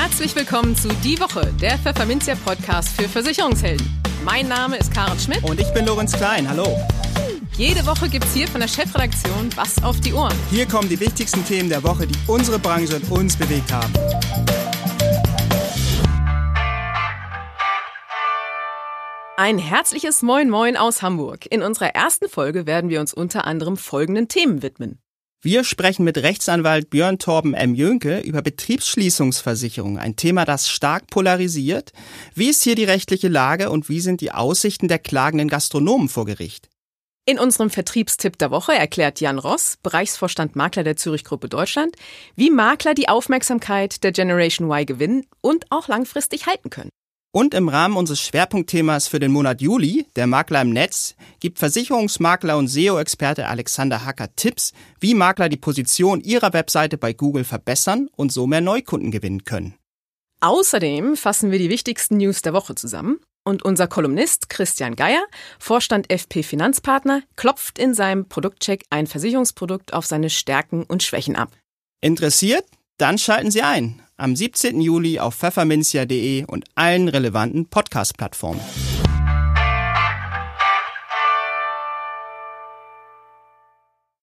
Herzlich willkommen zu Die Woche, der Pfefferminzia Podcast für Versicherungshelden. Mein Name ist Karen Schmidt. Und ich bin Lorenz Klein. Hallo. Jede Woche gibt's hier von der Chefredaktion was auf die Ohren. Hier kommen die wichtigsten Themen der Woche, die unsere Branche und uns bewegt haben. Ein herzliches Moin Moin aus Hamburg. In unserer ersten Folge werden wir uns unter anderem folgenden Themen widmen. Wir sprechen mit Rechtsanwalt Björn Torben M. Jönke über Betriebsschließungsversicherung, ein Thema, das stark polarisiert. Wie ist hier die rechtliche Lage und wie sind die Aussichten der klagenden Gastronomen vor Gericht? In unserem Vertriebstipp der Woche erklärt Jan Ross, Bereichsvorstand Makler der Zürich Gruppe Deutschland, wie Makler die Aufmerksamkeit der Generation Y gewinnen und auch langfristig halten können. Und im Rahmen unseres Schwerpunktthemas für den Monat Juli, der Makler im Netz, gibt Versicherungsmakler und SEO-Experte Alexander Hacker Tipps, wie Makler die Position ihrer Webseite bei Google verbessern und so mehr Neukunden gewinnen können. Außerdem fassen wir die wichtigsten News der Woche zusammen und unser Kolumnist Christian Geier, Vorstand FP Finanzpartner, klopft in seinem Produktcheck ein Versicherungsprodukt auf seine Stärken und Schwächen ab. Interessiert? Dann schalten Sie ein am 17. Juli auf pfefferminzia.de und allen relevanten Podcast-Plattformen.